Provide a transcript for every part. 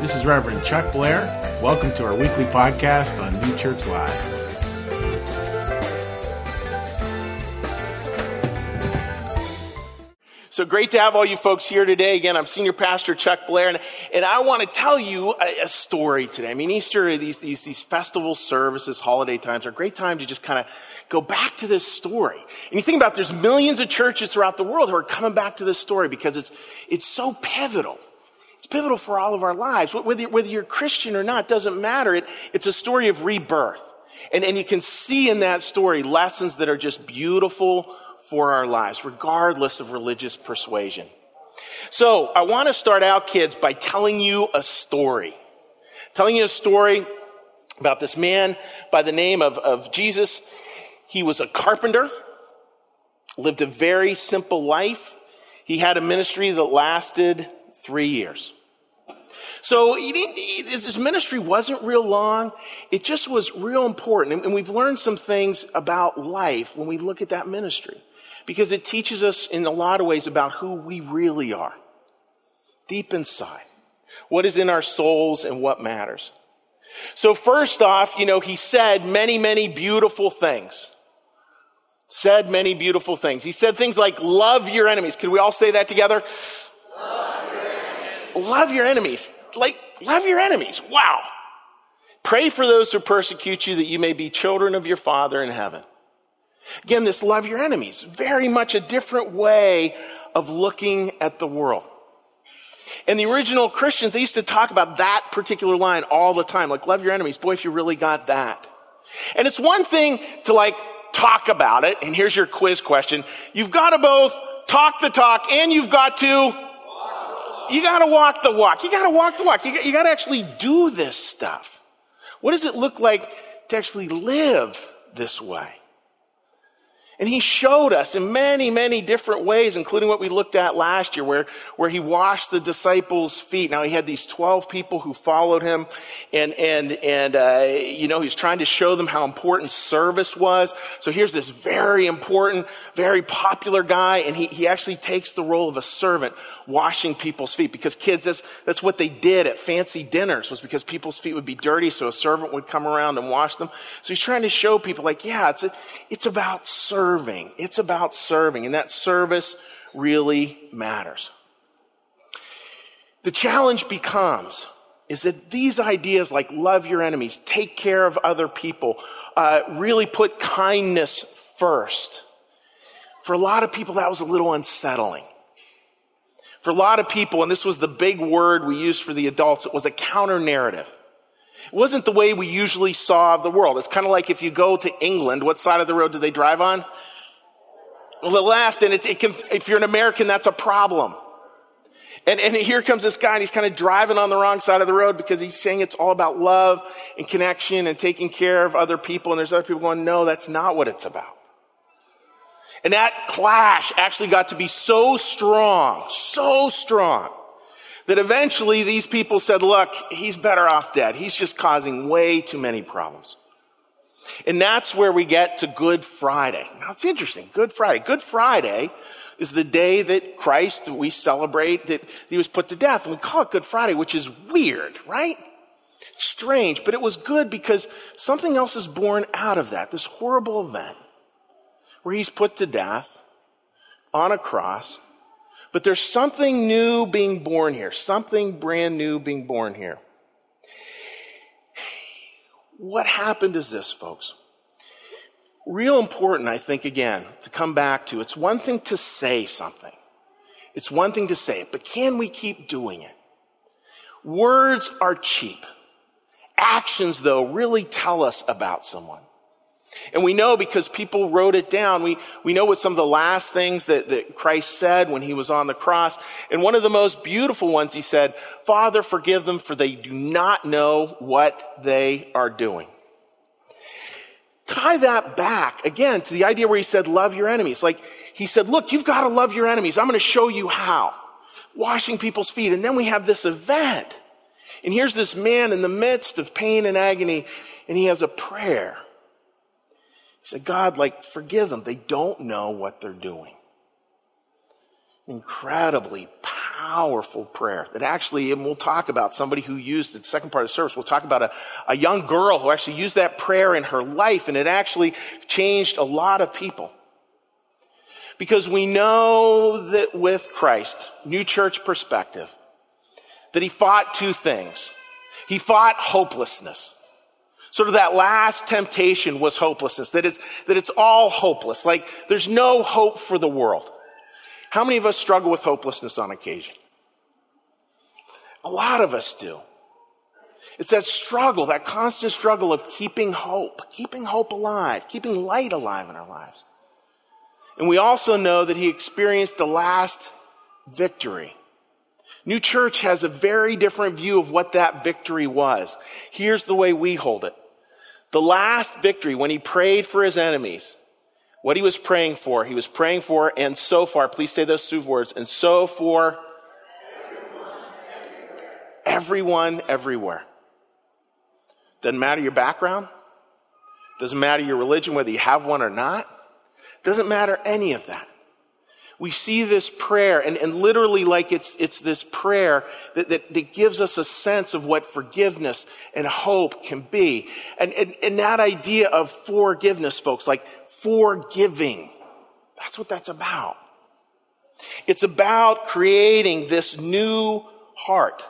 This is Reverend Chuck Blair. Welcome to our weekly podcast on New Church Live. So great to have all you folks here today. Again, I'm Senior Pastor Chuck Blair, and, and I want to tell you a, a, story today. I mean, Easter, these, these, these festival services, holiday times are a great time to just kind of go back to this story. And you think about it, there's millions of churches throughout the world who are coming back to this story because it's, it's so pivotal. It's pivotal for all of our lives. Whether, you're Christian or not doesn't matter. It, it's a story of rebirth. And, and you can see in that story lessons that are just beautiful, for our lives, regardless of religious persuasion. So I want to start out, kids, by telling you a story. Telling you a story about this man by the name of, of Jesus. He was a carpenter, lived a very simple life. He had a ministry that lasted three years. So his ministry wasn't real long. It just was real important. And we've learned some things about life when we look at that ministry because it teaches us in a lot of ways about who we really are deep inside, what is in our souls and what matters. So first off, you know, he said many, many beautiful things. Said many beautiful things. He said things like, love your enemies. Can we all say that together? Love. Love your enemies. Like, love your enemies. Wow. Pray for those who persecute you that you may be children of your Father in heaven. Again, this love your enemies, very much a different way of looking at the world. And the original Christians, they used to talk about that particular line all the time, like love your enemies. Boy, if you really got that. And it's one thing to like talk about it. And here's your quiz question. You've got to both talk the talk and you've got to you got to walk the walk. You got to walk the walk. You got, you to actually do this stuff. What does it look like to actually live this way? And he showed us in many, many different ways, including what we looked at last year, where, where he washed the disciples' feet. Now he had these 12 people who followed him and, and, and, uh, you know, he's trying to show them how important service was. So here's this very important, very popular guy, and he, he actually takes the role of a servant washing people's feet because kids, that's, that's what they did at fancy dinners was because people's feet would be dirty. So a servant would come around and wash them. So he's trying to show people like, yeah, it's, a, it's about serving. It's about serving and that service really matters. The challenge becomes is that these ideas like love your enemies, take care of other people, uh, really put kindness first. For a lot of people, that was a little unsettling. For a lot of people, and this was the big word we used for the adults, it was a counter narrative. It wasn't the way we usually saw the world. It's kind of like if you go to England, what side of the road do they drive on? The left, and it, it can, if you're an American, that's a problem. And, and here comes this guy, and he's kind of driving on the wrong side of the road because he's saying it's all about love and connection and taking care of other people. And there's other people going, no, that's not what it's about. And that clash actually got to be so strong, so strong, that eventually these people said, look, he's better off dead. He's just causing way too many problems. And that's where we get to Good Friday. Now it's interesting. Good Friday. Good Friday is the day that Christ, we celebrate that he was put to death. And we call it Good Friday, which is weird, right? Strange, but it was good because something else is born out of that, this horrible event where he's put to death on a cross. But there's something new being born here, something brand new being born here. What happened is this, folks. Real important, I think, again, to come back to. It's one thing to say something. It's one thing to say it, but can we keep doing it? Words are cheap. Actions, though, really tell us about someone. And we know because people wrote it down. We, we know what some of the last things that, that Christ said when he was on the cross. And one of the most beautiful ones, he said, Father, forgive them for they do not know what they are doing. Tie that back again to the idea where he said, love your enemies. Like he said, look, you've got to love your enemies. I'm going to show you how. Washing people's feet. And then we have this event. And here's this man in the midst of pain and agony, and he has a prayer. Said, God, like, forgive them. They don't know what they're doing. Incredibly powerful prayer that actually, and we'll talk about somebody who used the second part of the service, we'll talk about a, a young girl who actually used that prayer in her life and it actually changed a lot of people. Because we know that with Christ, new church perspective, that he fought two things. He fought hopelessness. Sort of that last temptation was hopelessness, that it's, that it's all hopeless. Like there's no hope for the world. How many of us struggle with hopelessness on occasion? A lot of us do. It's that struggle, that constant struggle of keeping hope, keeping hope alive, keeping light alive in our lives. And we also know that he experienced the last victory. New Church has a very different view of what that victory was. Here's the way we hold it. The last victory, when he prayed for his enemies, what he was praying for, he was praying for, and so far, please say those two words, and so for everyone, everywhere. Doesn't matter your background, doesn't matter your religion, whether you have one or not. Doesn't matter any of that. We see this prayer and, and literally like it's, it's this prayer that, that, that, gives us a sense of what forgiveness and hope can be. And, and, and that idea of forgiveness, folks, like forgiving. That's what that's about. It's about creating this new heart.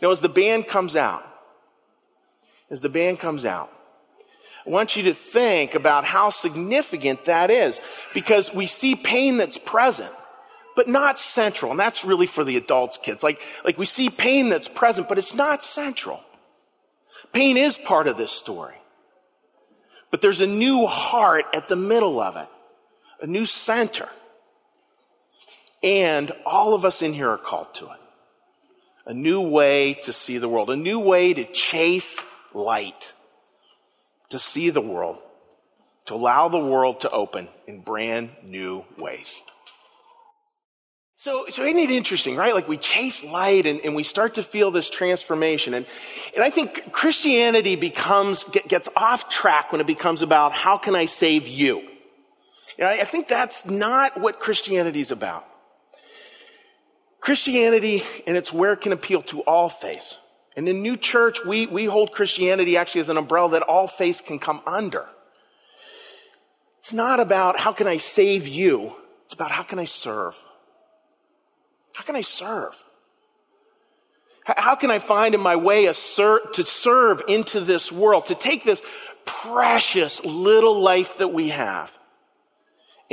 Now, as the band comes out, as the band comes out, I want you to think about how significant that is because we see pain that's present, but not central. And that's really for the adults, kids. Like, like we see pain that's present, but it's not central. Pain is part of this story. But there's a new heart at the middle of it, a new center. And all of us in here are called to it. A new way to see the world, a new way to chase light to see the world, to allow the world to open in brand new ways. So, so isn't it interesting, right? Like we chase light and, and we start to feel this transformation. And, and I think Christianity becomes, get, gets off track when it becomes about how can I save you? And I, I think that's not what Christianity is about. Christianity and its where it can appeal to all faiths. And in New Church, we, we hold Christianity actually as an umbrella that all faiths can come under. It's not about how can I save you. It's about how can I serve? How can I serve? How can I find in my way a ser- to serve into this world, to take this precious little life that we have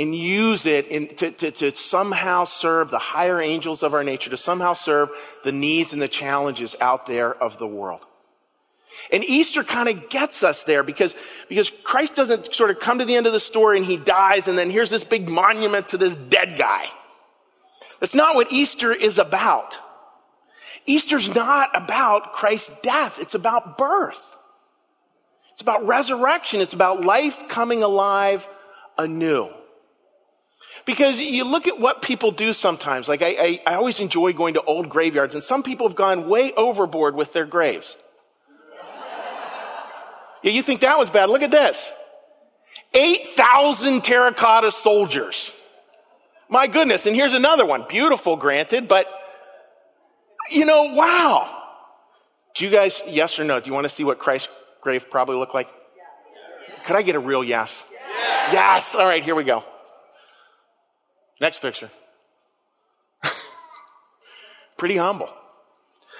and use it in, to, to, to somehow serve the higher angels of our nature, to somehow serve the needs and the challenges out there of the world. And Easter kind of gets us there because, because Christ doesn't sort of come to the end of the story and he dies and then here's this big monument to this dead guy. That's not what Easter is about. Easter's not about Christ's death. It's about birth. It's about resurrection. It's about life coming alive anew. Because you look at what people do sometimes. Like, I, I, I, always enjoy going to old graveyards, and some people have gone way overboard with their graves. yeah, you think that was bad. Look at this 8,000 terracotta soldiers. My goodness. And here's another one. Beautiful, granted, but, you know, wow. Do you guys, yes or no, do you want to see what Christ's grave probably looked like? Could I get a real yes? Yes. yes. All right, here we go. Next picture. Pretty humble.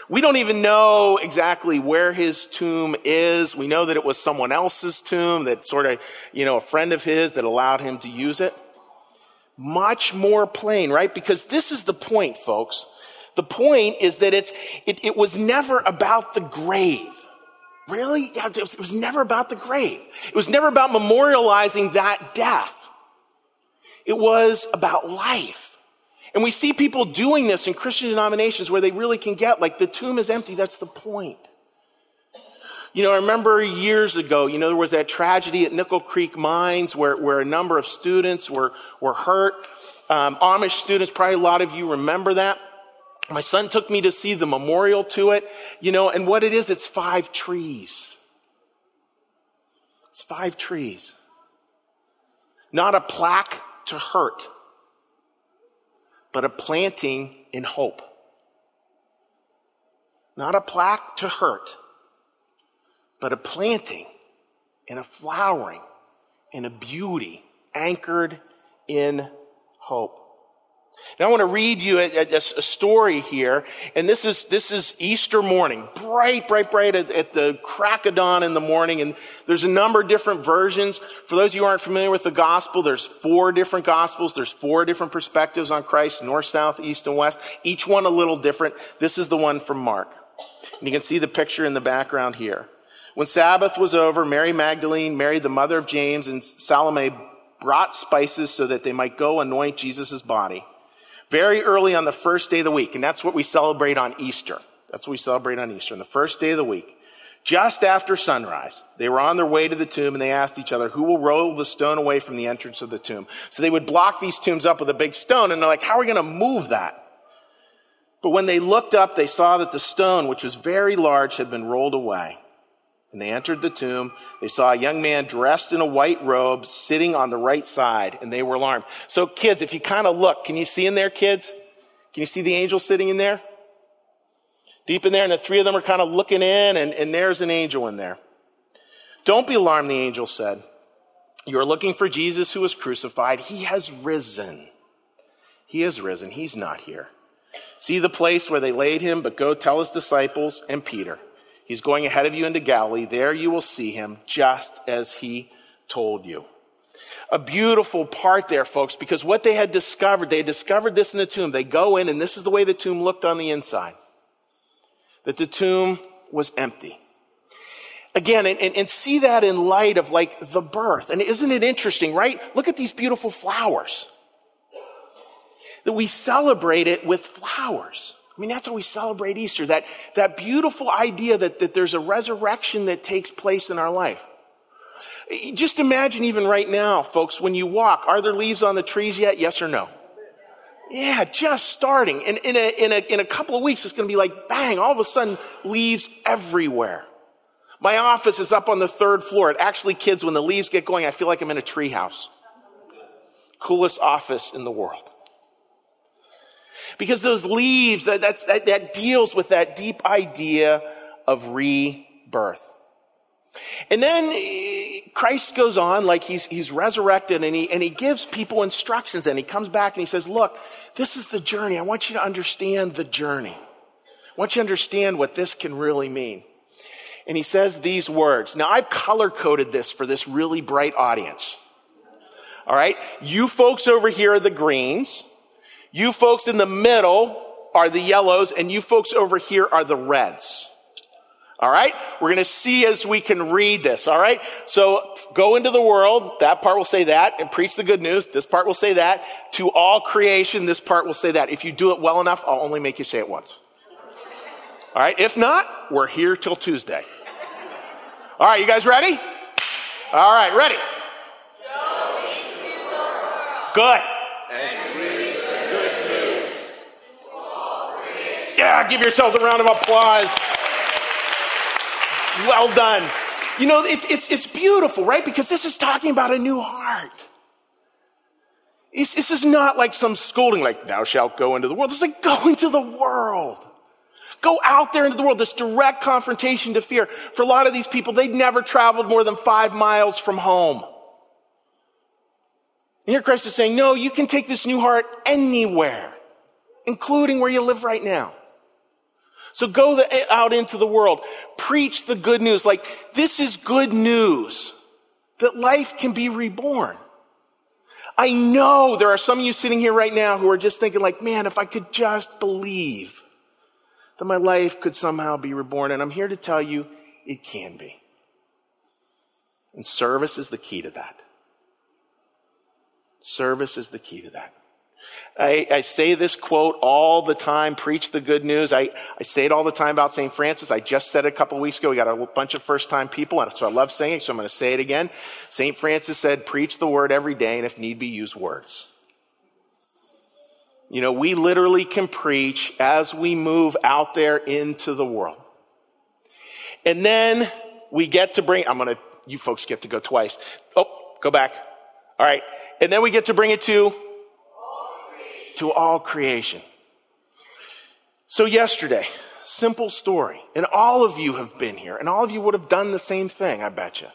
We don't even know exactly where his tomb is. We know that it was someone else's tomb that sort of, you know, a friend of his that allowed him to use it. Much more plain, right? Because this is the point, folks. The point is that it's, it, it was never about the grave. Really? Yeah, it was, it was never about the grave. It was never about memorializing that death. It was about life. And we see people doing this in Christian denominations where they really can get, like, the tomb is empty. That's the point. You know, I remember years ago, you know, there was that tragedy at Nickel Creek Mines where, where a number of students were, were hurt. Um, Amish students, probably a lot of you remember that. My son took me to see the memorial to it, you know, and what it is, it's five trees. It's five trees. Not a plaque to hurt, but a planting in hope. Not a plaque to hurt, but a planting and a flowering and a beauty anchored in hope. Now I want to read you a, a, a, story here, and this is this is Easter morning, bright, bright, bright at, at, the crack of dawn in the morning, and there's a number of different versions. For those of you who aren't familiar with the gospel, there's four different gospels. There's four different perspectives on Christ: north, south, east, and west. Each one a little different. This is the one from Mark, and you can see the picture in the background here. When Sabbath was over, Mary Magdalene, Mary the mother of James, and Salome brought spices so that they might go anoint Jesus' body very early on the first day of the week. And that's what we celebrate on Easter. That's what we celebrate on Easter, on the first day of the week. Just after sunrise, they were on their way to the tomb and they asked each other, who will roll the stone away from the entrance of the tomb? So they would block these tombs up with a big stone and they're like, how are we going to move that? But when they looked up, they saw that the stone, which was very large, had been rolled away. And they entered the tomb. They saw a young man dressed in a white robe sitting on the right side, and they were alarmed. So, kids, if you kind of look, can you see in there, kids? Can you see the angel sitting in there? Deep in there, and the three of them are kind of looking in, and, and there's an angel in there. Don't be alarmed, the angel said. You are looking for Jesus who was crucified. He has risen. He has risen. He's not here. See the place where they laid him, but go tell his disciples and Peter. He's going ahead of you into Galilee. There you will see him just as he told you. A beautiful part there, folks, because what they had discovered, they had discovered this in the tomb. They go in, and this is the way the tomb looked on the inside. That the tomb was empty. Again, and, and, and see that in light of like the birth. And isn't it interesting, right? Look at these beautiful flowers. That we celebrate it with flowers. I mean, that's how we celebrate Easter, that, that beautiful idea that, that there's a resurrection that takes place in our life. Just imagine even right now, folks, when you walk, are there leaves on the trees yet? Yes or no? Yeah, just starting. And in a, in a, in a couple of weeks, it's going to be like bang, all of a sudden leaves everywhere. My office is up on the third floor. It actually, kids, when the leaves get going, I feel like I'm in a treehouse. Coolest office in the world. Because those leaves, that, that, that deals with that deep idea of rebirth. And then eh, Christ goes on like he's, he's resurrected and he, and he gives people instructions and he comes back and he says, look, this is the journey. I want you to understand the journey. I want you to understand what this can really mean. And he says these words. Now I've color coded this for this really bright audience. All right. You folks over here are the greens. You folks in the middle are the yellows, and you folks over here are the reds. All right? We're going to see as we can read this. All right? So go into the world. That part will say that and preach the good news. This part will say that. To all creation, this part will say that. If you do it well enough, I'll only make you say it once. All right? If not, we're here till Tuesday. All right, you guys ready? All right, ready? Good. Yeah, give yourselves a round of applause. Well done. You know, it's, it's, it's beautiful, right? Because this is talking about a new heart. It's, this is not like some scolding, like, thou shalt go into the world. It's like, go into the world. Go out there into the world. This direct confrontation to fear. For a lot of these people, they'd never traveled more than five miles from home. And here Christ is saying, no, you can take this new heart anywhere, including where you live right now. So go the, out into the world, preach the good news. Like, this is good news that life can be reborn. I know there are some of you sitting here right now who are just thinking like, man, if I could just believe that my life could somehow be reborn. And I'm here to tell you it can be. And service is the key to that. Service is the key to that. I, I, say this quote all the time, preach the good news. I, I say it all the time about St. Francis. I just said it a couple weeks ago. We got a bunch of first time people, and so I love saying it, so I'm going to say it again. St. Francis said, preach the word every day, and if need be, use words. You know, we literally can preach as we move out there into the world. And then we get to bring, I'm going to, you folks get to go twice. Oh, go back. All right. And then we get to bring it to to all creation. So yesterday, simple story, and all of you have been here, and all of you would have done the same thing, I bet you.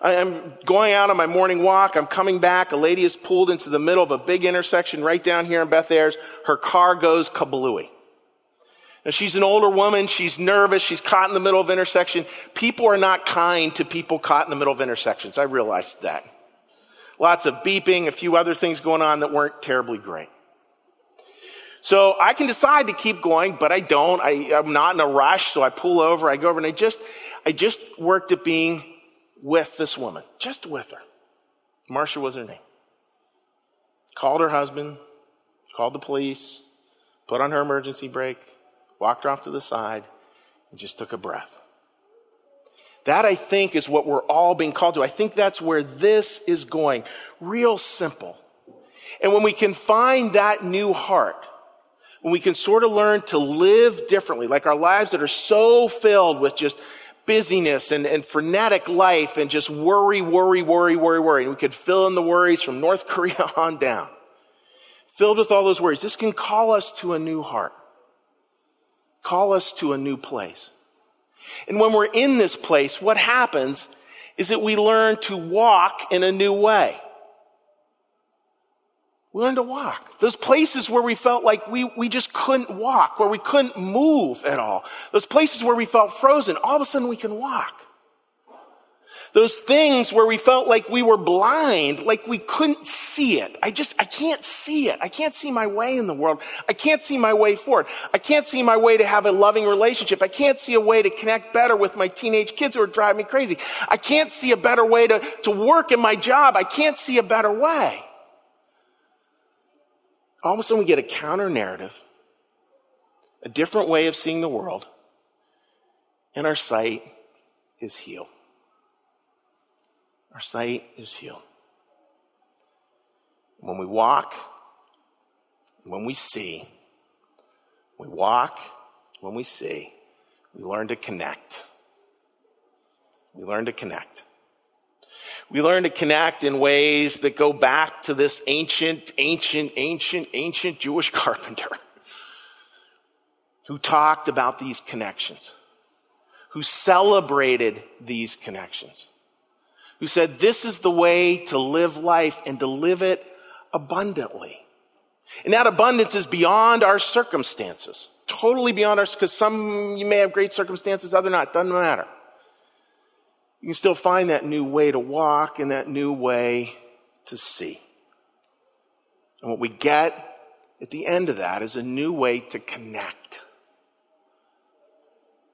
I am going out on my morning walk. I'm coming back. A lady is pulled into the middle of a big intersection right down here in Bethayres. Her car goes kablooey. Now she's an older woman. She's nervous. She's caught in the middle of intersection. People are not kind to people caught in the middle of intersections. I realized that. Lots of beeping, a few other things going on that weren't terribly great. So I can decide to keep going, but I don't. I, I'm not in a rush, so I pull over, I go over, and I just, I just worked at being with this woman, just with her. Marcia was her name. Called her husband, called the police, put on her emergency brake, walked her off to the side, and just took a breath. That, I think, is what we're all being called to. I think that's where this is going. Real simple. And when we can find that new heart, when we can sort of learn to live differently, like our lives that are so filled with just busyness and, and frenetic life and just worry, worry, worry, worry, worry. And we could fill in the worries from North Korea on down. Filled with all those worries. This can call us to a new heart call us to a new place. And when we're in this place, what happens is that we learn to walk in a new way. We learned to walk. Those places where we felt like we, we just couldn't walk, where we couldn't move at all. Those places where we felt frozen, all of a sudden we can walk. Those things where we felt like we were blind, like we couldn't see it. I just, I can't see it. I can't see my way in the world. I can't see my way forward. I can't see my way to have a loving relationship. I can't see a way to connect better with my teenage kids who are driving me crazy. I can't see a better way to, to work in my job. I can't see a better way. All of a sudden we get a counter narrative, a different way of seeing the world, and our sight is healed. Our sight is healed. When we walk, when we see, we walk, when we see, we learn to connect. We learn to connect. We learn to connect in ways that go back to this ancient, ancient, ancient, ancient Jewish carpenter who talked about these connections, who celebrated these connections who said, This is the way to live life and to live it abundantly. And that abundance is beyond our circumstances, totally beyond our, because some you may have great circumstances, other not, doesn't matter. You can still find that new way to walk and that new way to see. And what we get at the end of that is a new way to connect.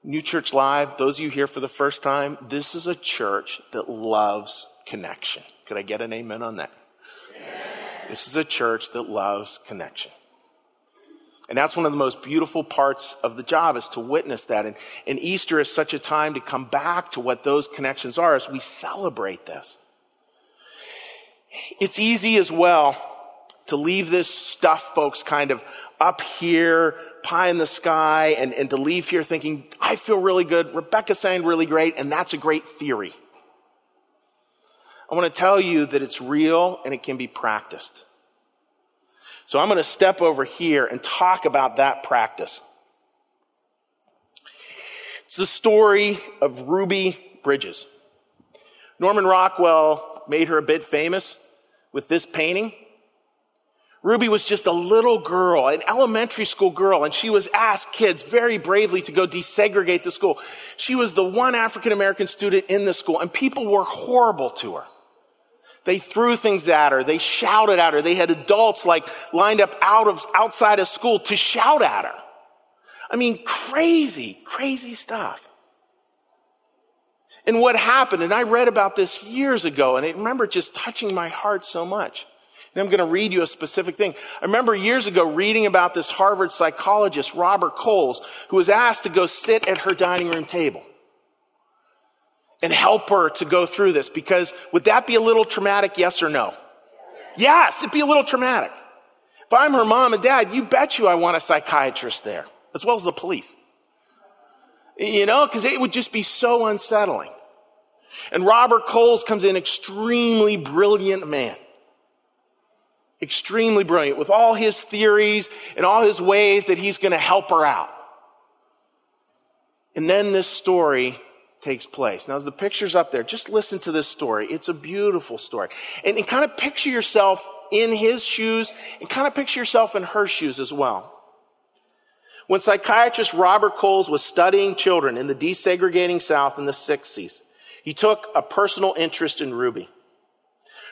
New Church Live, those of you here for the first time, this is a church that loves connection. Could I get an amen on that? This is a church that loves connection. And that's one of the most beautiful parts of the job is to witness that. And, and Easter is such a time to come back to what those connections are as we celebrate this. It's easy as well to leave this stuff, folks, kind of up here pie in the sky and, and to leave here thinking, I feel really good. Rebecca sang really great, and that's a great theory. I want to tell you that it's real and it can be practiced. So I'm going to step over here and talk about that practice. It's the story of Ruby Bridges. Norman Rockwell made her a bit famous with this painting. Ruby was just a little girl, an elementary school girl, and she was asked kids very bravely to go desegregate the school. She was the one African American student in the school, and people were horrible to her. They threw things at her. They shouted at her. They had adults like lined up out of, outside of school to shout at her. I mean, crazy, crazy stuff. And what happened, and I read about this years ago, and I remember just touching my heart so much. And I'm going to read you a specific thing. I remember years ago reading about this Harvard psychologist, Robert Coles, who was asked to go sit at her dining room table and help her to go through this because would that be a little traumatic? Yes or no? Yes, it'd be a little traumatic. If I'm her mom and dad, you bet you I want a psychiatrist there, as well as the police. You know, because it would just be so unsettling. And Robert Coles comes in, extremely brilliant man. extremely brilliant with all his theories and all his ways that he's going to help her out. And then this story takes place. Now, as the picture's up there, just listen to this story. It's a beautiful story. And, and kind of picture yourself in his shoes and kind of picture yourself in her shoes as well. When psychiatrist Robert Coles was studying children in the desegregating South in the 60s, he took a personal interest in Ruby.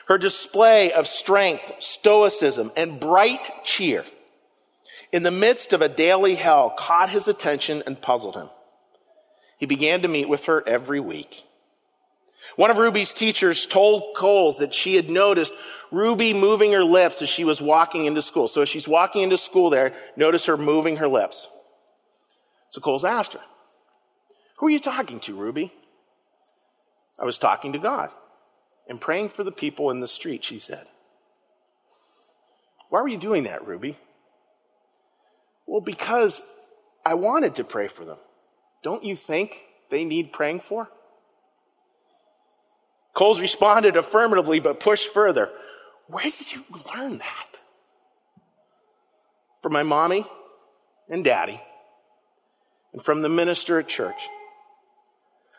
Her display of strength, stoicism, and bright cheer in the midst of a daily hell caught his attention and puzzled him. He began to meet with her every week. One of Ruby's teachers told Coles that she had noticed Ruby moving her lips as she was walking into school. So as she's walking into school there, notice her moving her lips. So Coles asked her, Who are you talking to, Ruby? I was talking to God and praying for the people in the street, she said. Why were you doing that, Ruby? Well, because I wanted to pray for them. Don't you think they need praying for? Coles responded affirmatively, but pushed further. Where did you learn that? From my mommy and daddy, and from the minister at church.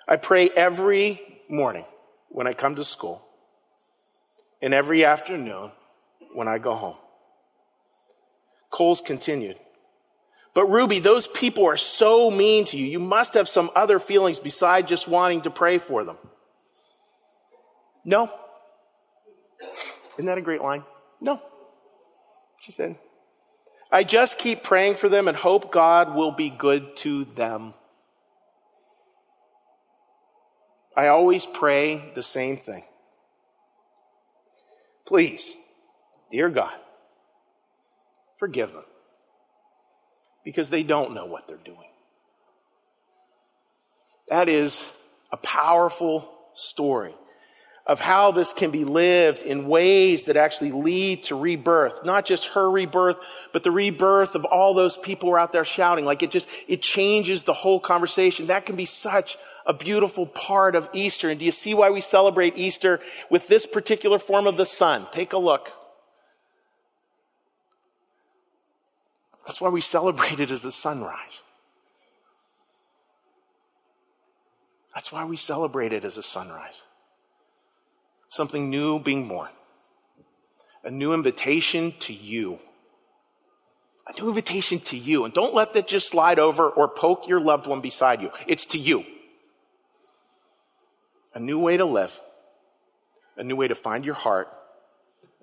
I pray every morning when I come to school, and every afternoon when I go home. Coles continued. But Ruby, those people are so mean to you. You must have some other feelings besides just wanting to pray for them. No. Isn't that a great line? No. She said, I just keep praying for them and hope God will be good to them. I always pray the same thing. Please, dear God, forgive them because they don't know what they're doing. That is a powerful story of how this can be lived in ways that actually lead to rebirth. Not just her rebirth, but the rebirth of all those people who are out there shouting. Like it just, it changes the whole conversation. That can be such a beautiful part of Easter. And do you see why we celebrate Easter with this particular form of the sun? Take a look. That's why we celebrate it as a sunrise. That's why we celebrate it as a sunrise. Something new being born. A new invitation to you. A new invitation to you. And don't let that just slide over or poke your loved one beside you. It's to you. A new way to live. A new way to find your heart.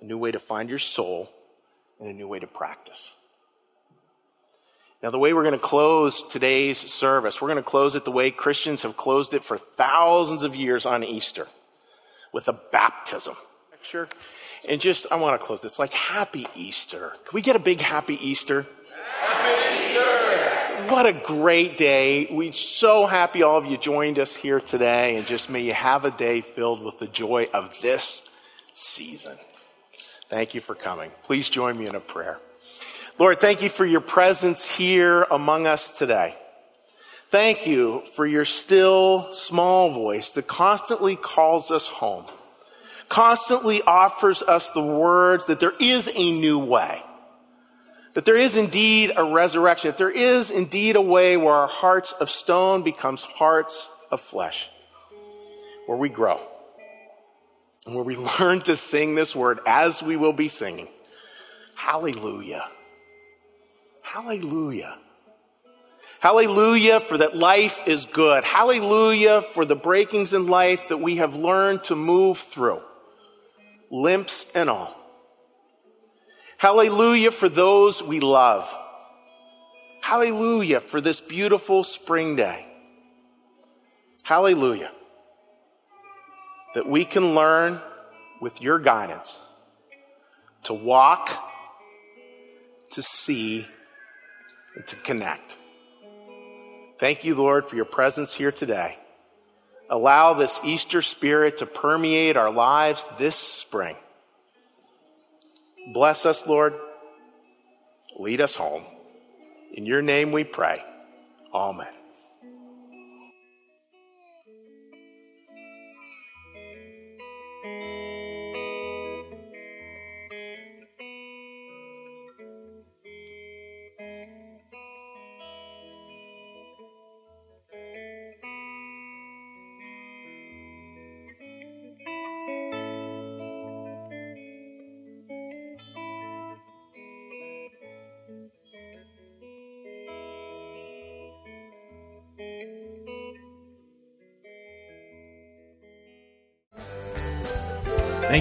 A new way to find your soul. And a new way to practice. Now, the way we're going to close today's service, we're going to close it the way Christians have closed it for thousands of years on Easter with a baptism. Sure. And just, I want to close this like Happy Easter. Can we get a big Happy Easter? Happy Easter! What a great day. We're so happy all of you joined us here today, and just may you have a day filled with the joy of this season. Thank you for coming. Please join me in a prayer. Lord, thank you for your presence here among us today. Thank you for your still small voice that constantly calls us home, constantly offers us the words that there is a new way, that there is indeed a resurrection, that there is indeed a way where our hearts of stone becomes hearts of flesh, where we grow, and where we learn to sing this word as we will be singing. Hallelujah. Hallelujah. Hallelujah for that life is good. Hallelujah for the breakings in life that we have learned to move through, limps and all. Hallelujah for those we love. Hallelujah for this beautiful spring day. Hallelujah that we can learn with your guidance to walk, to see, and to connect. Thank you, Lord, for your presence here today. Allow this Easter spirit to permeate our lives this spring. Bless us, Lord. Lead us home. In your name we pray. Amen.